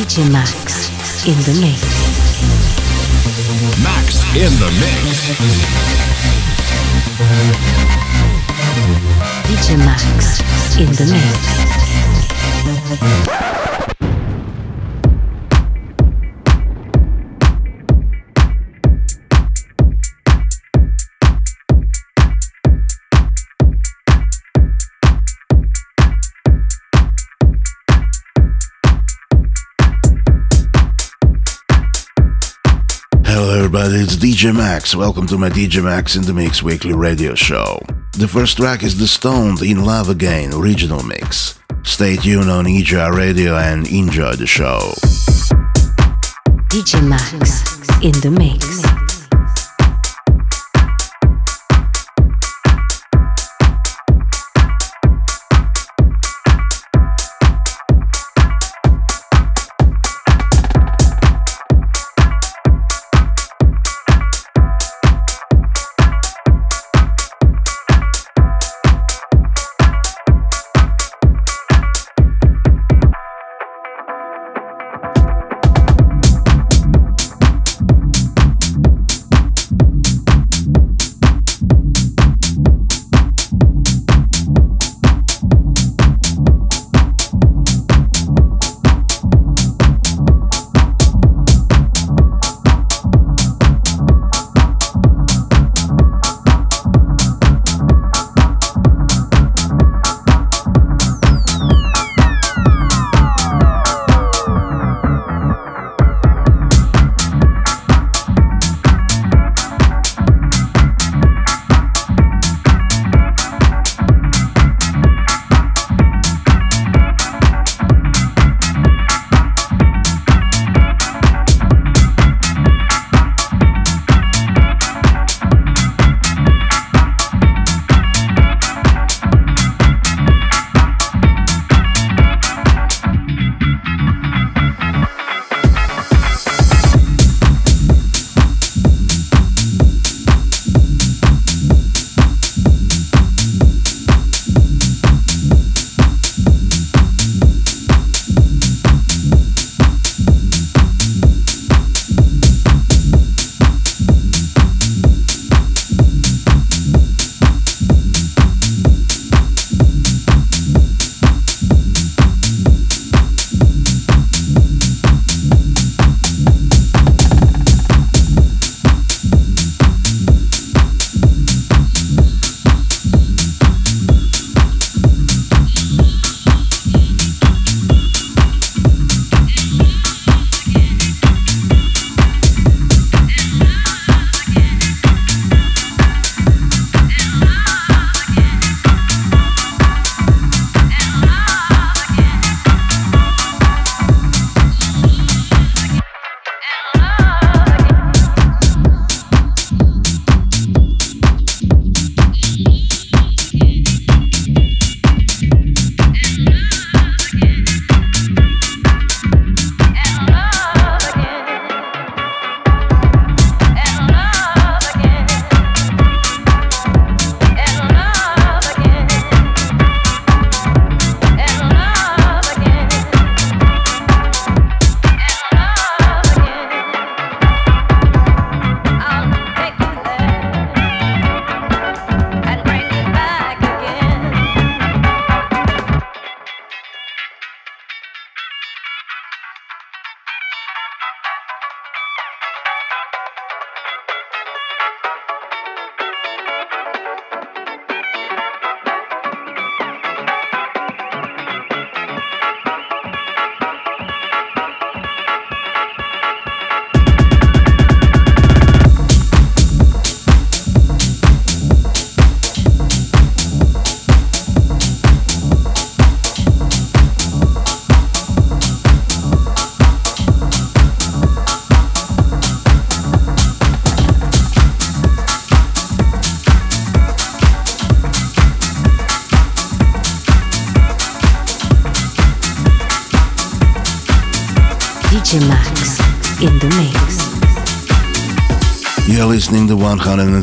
DJ Max in the mix. Max in the mix. DJ Max in the mix. Everybody, it's DJ Max. Welcome to my DJ Max in the Mix weekly radio show. The first track is The Stoned in Love Again original mix. Stay tuned on EJR Radio and enjoy the show. DJ Max in the Mix.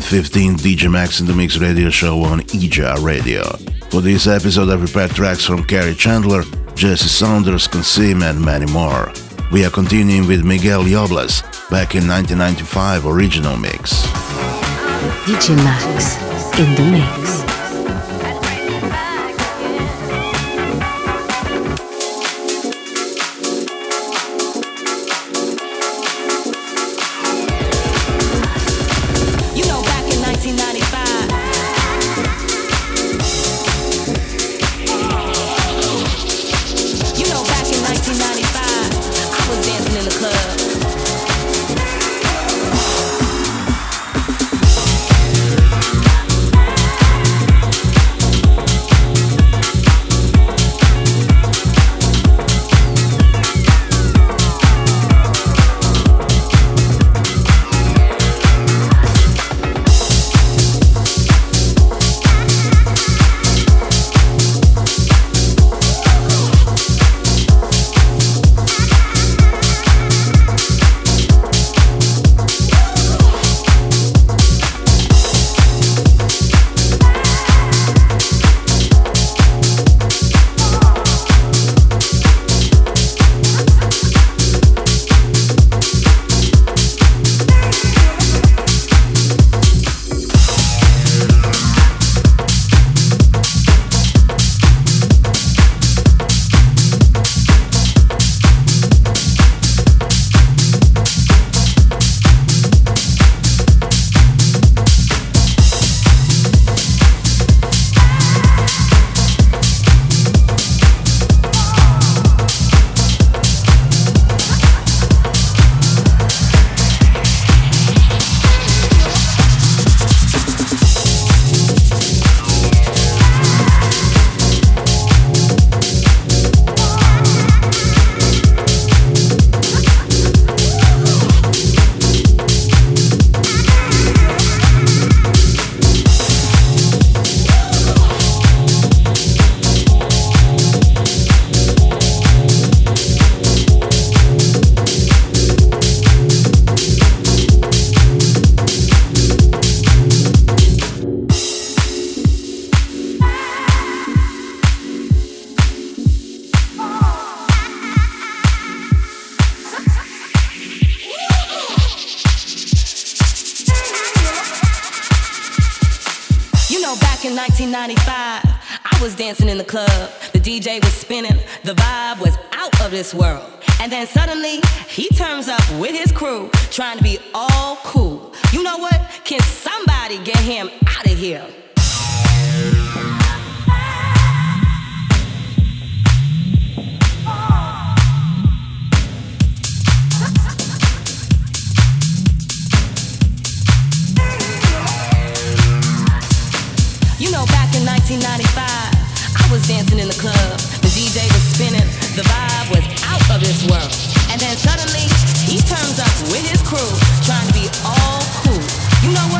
Fifteen DJ Max in the Mix radio show on EJA Radio. For this episode, I prepared tracks from Kerri Chandler, Jesse Saunders, Consim, and many more. We are continuing with Miguel Yoblas, back in 1995 original mix. DJ Max in the mix. 1995, I was dancing in the club. The DJ was spinning, the vibe was out of this world. And then suddenly, he turns up with his crew, trying to be all cool. You know what? Can somebody get him out of here? 1995, I was dancing in the club. The DJ was spinning, the vibe was out of this world. And then suddenly, he turns up with his crew, trying to be all cool. You know what?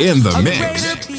In the mix.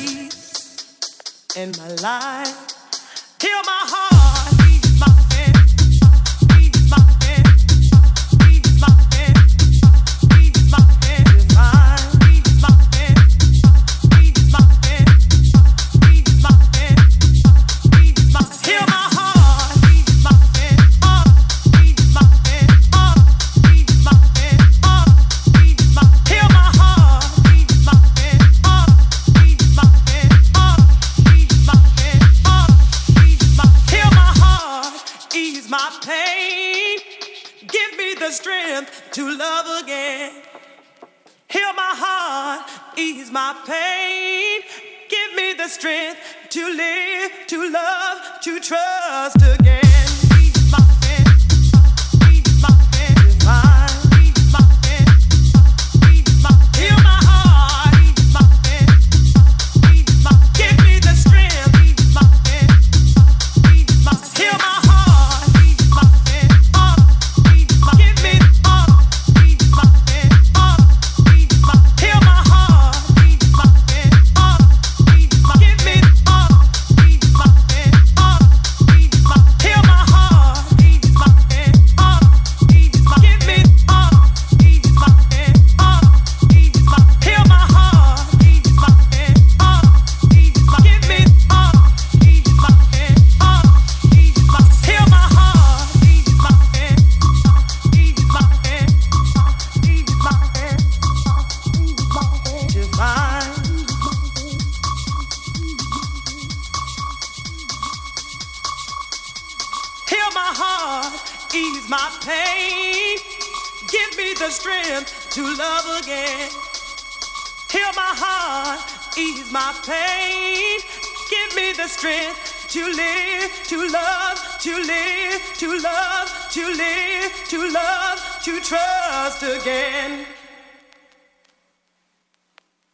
my pain. Give me the strength to live, to love, to trust again. the strength to love again. Heal my heart, ease my pain. Give me the strength to live, to love, to live, to love, to live, to love, to trust again.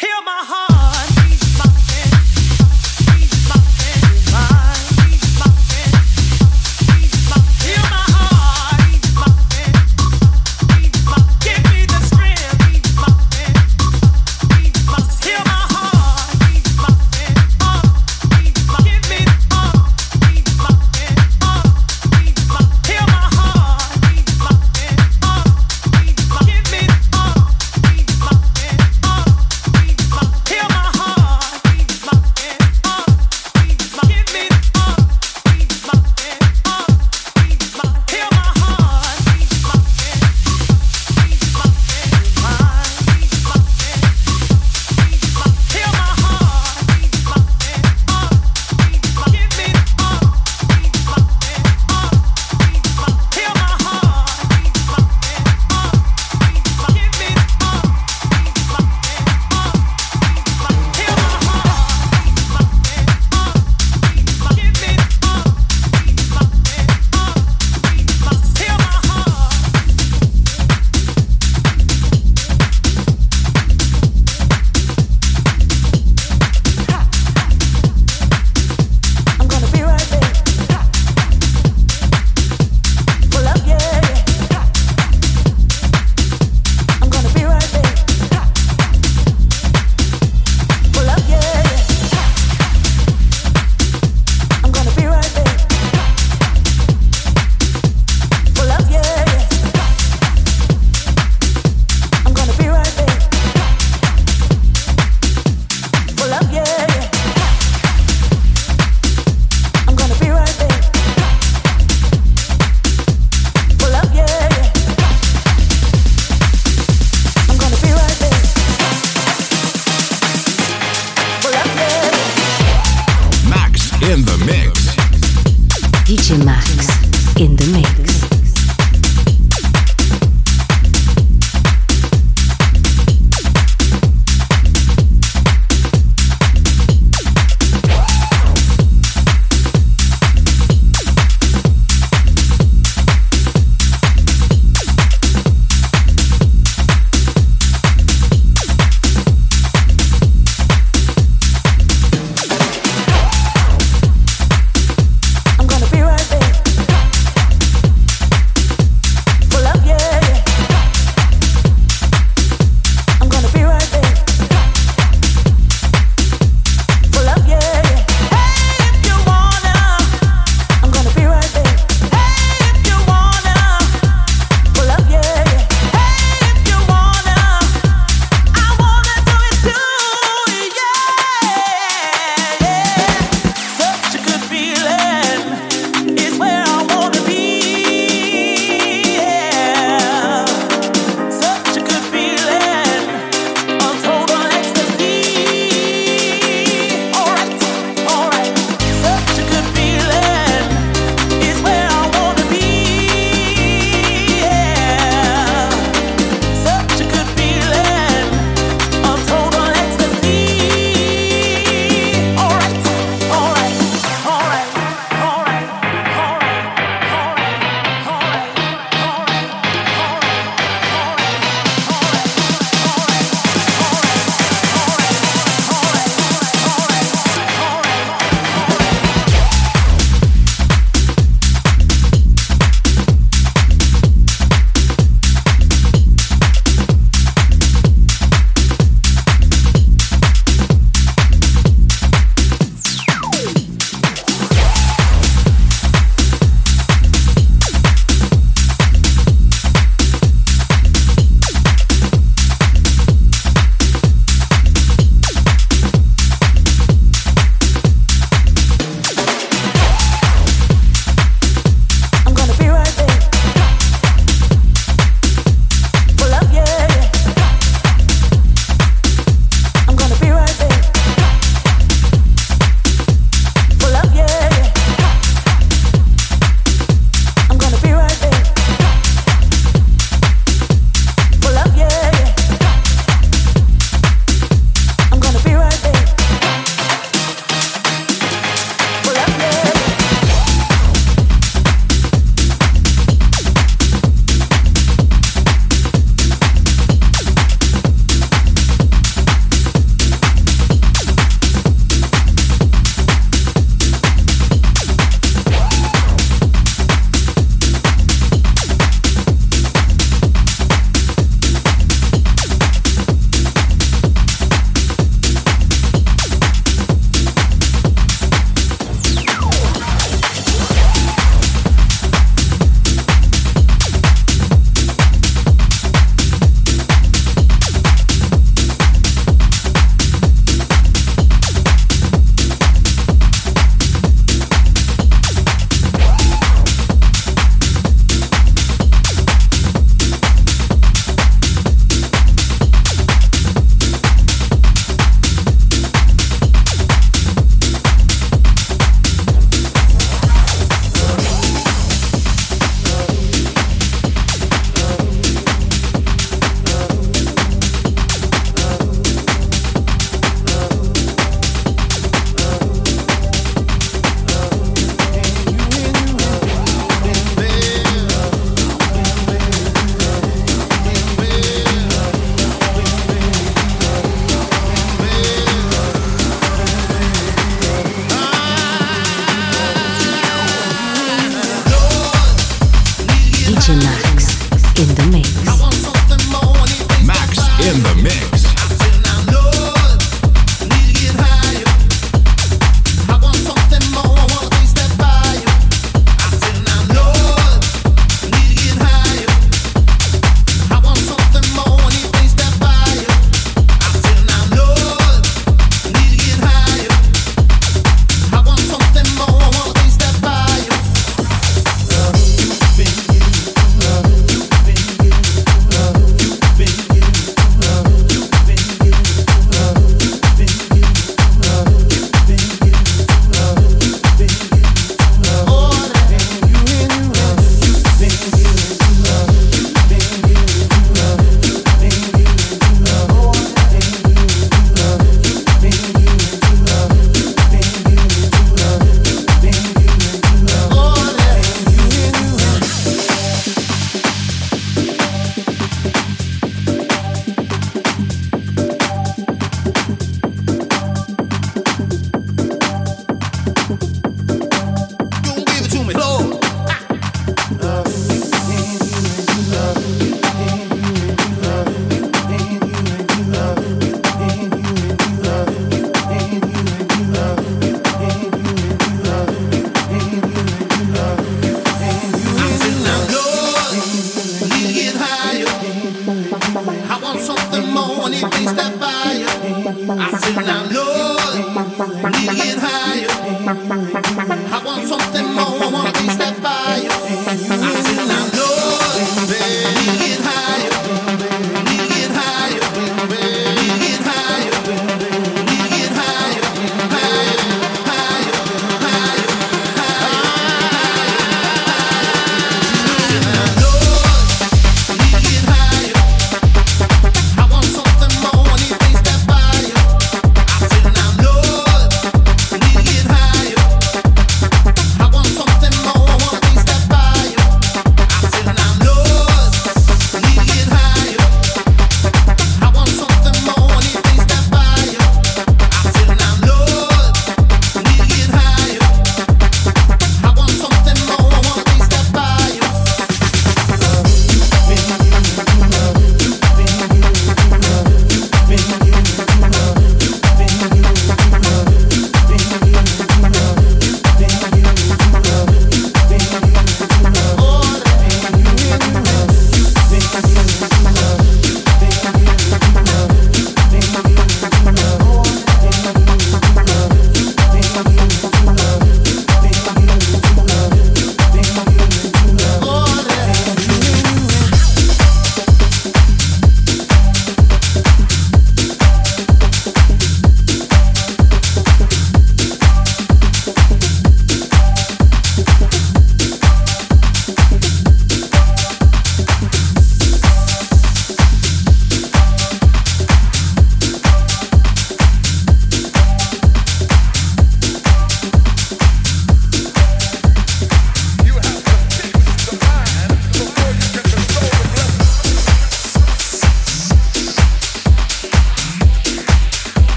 Heal my heart.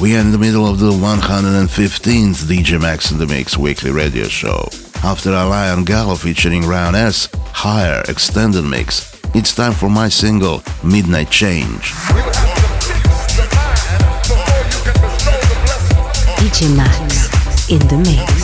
We are in the middle of the 115th DJ Max in the Mix weekly radio show. After a Lion Gallo featuring Ryan S, Higher Extended Mix, it's time for my single, Midnight Change. DJ Max in the Mix.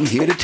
I'm here to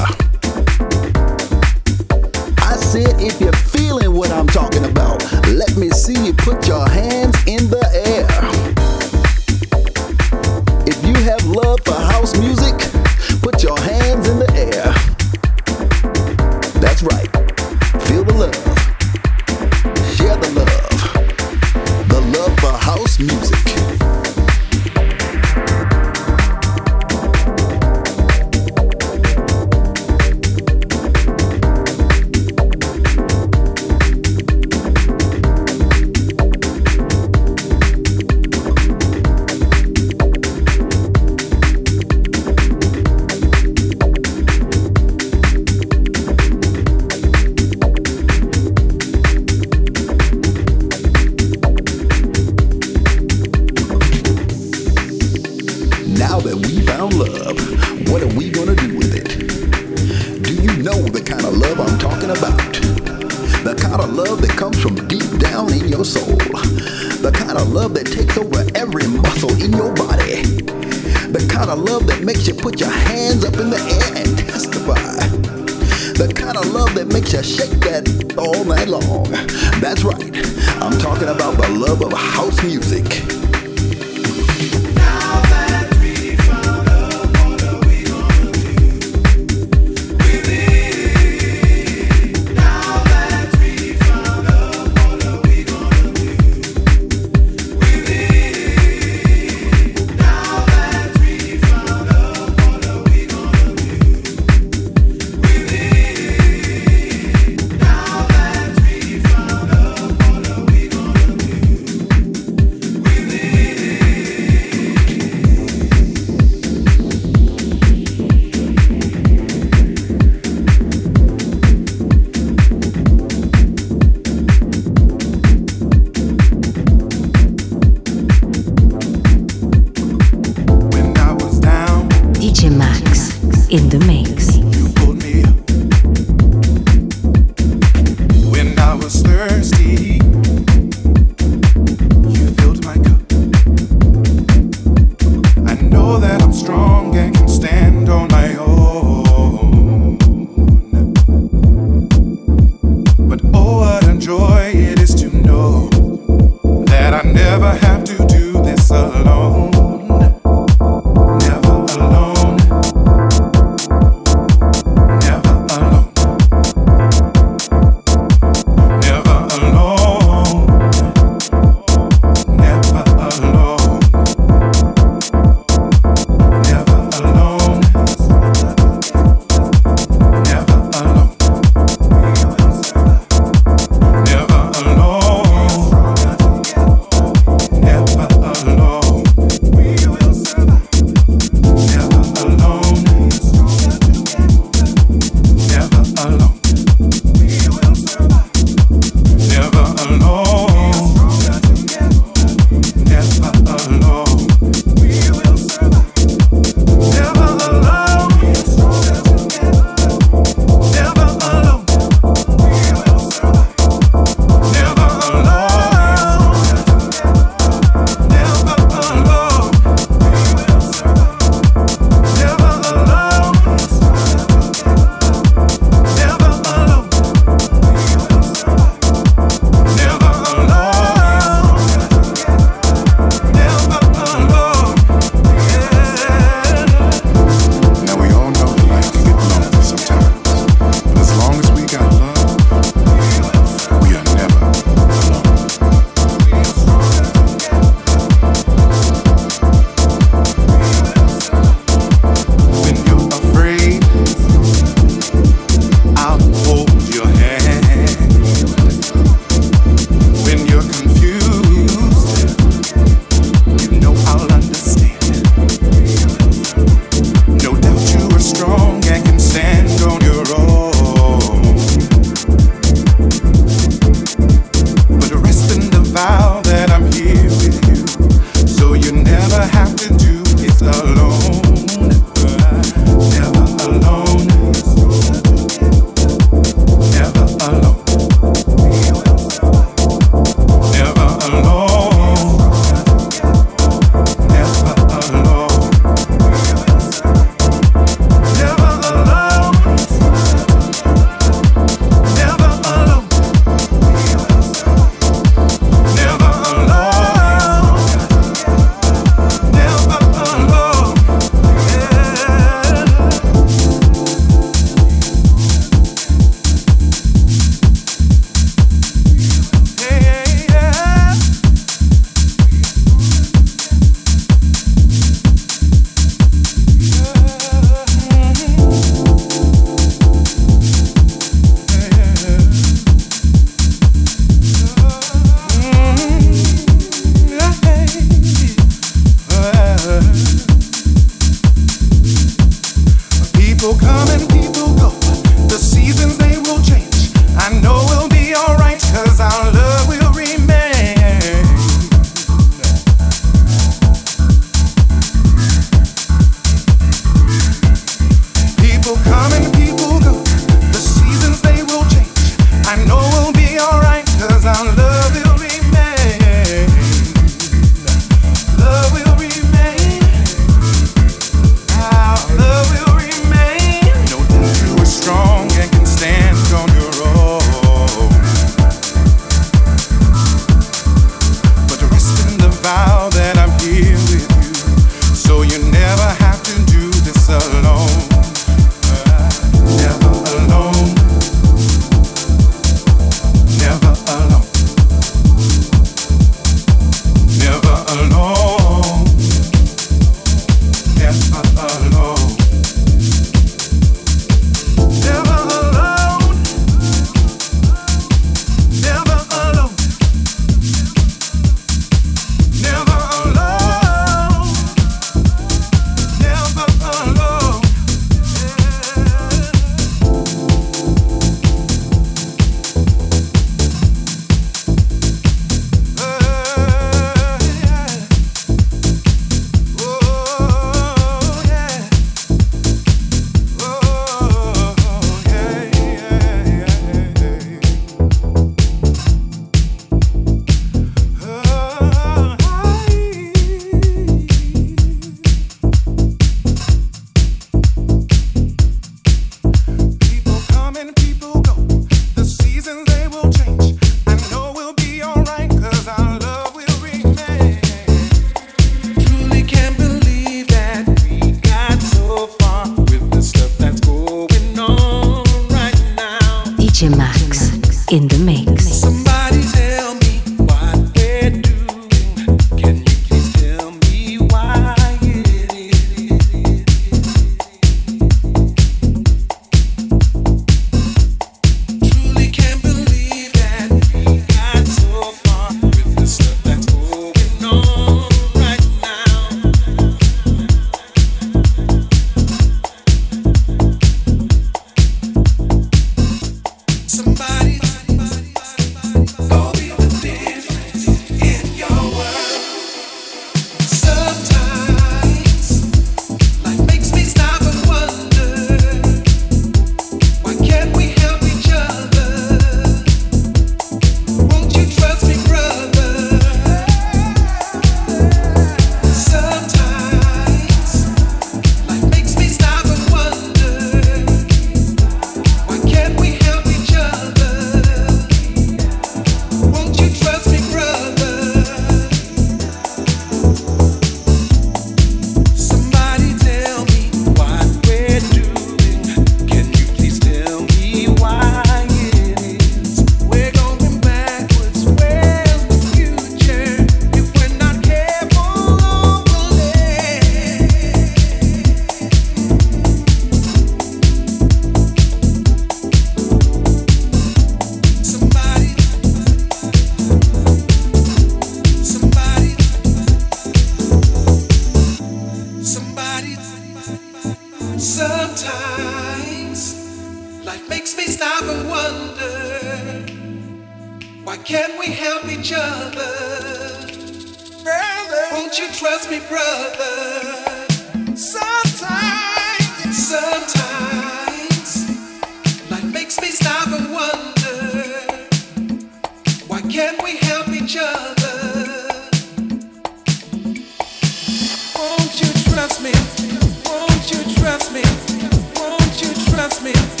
Won't you trust me?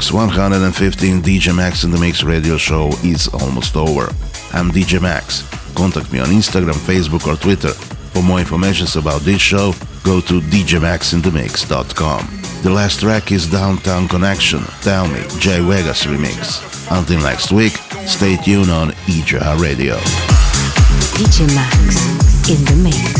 Folks, 115 DJ Max in the Mix radio show is almost over. I'm DJ Max. Contact me on Instagram, Facebook, or Twitter. For more information about this show, go to djmaxinthemix.com. The last track is Downtown Connection, Tell Me, Jay Vegas remix. Until next week, stay tuned on EJR Radio. DJ Max in the mix.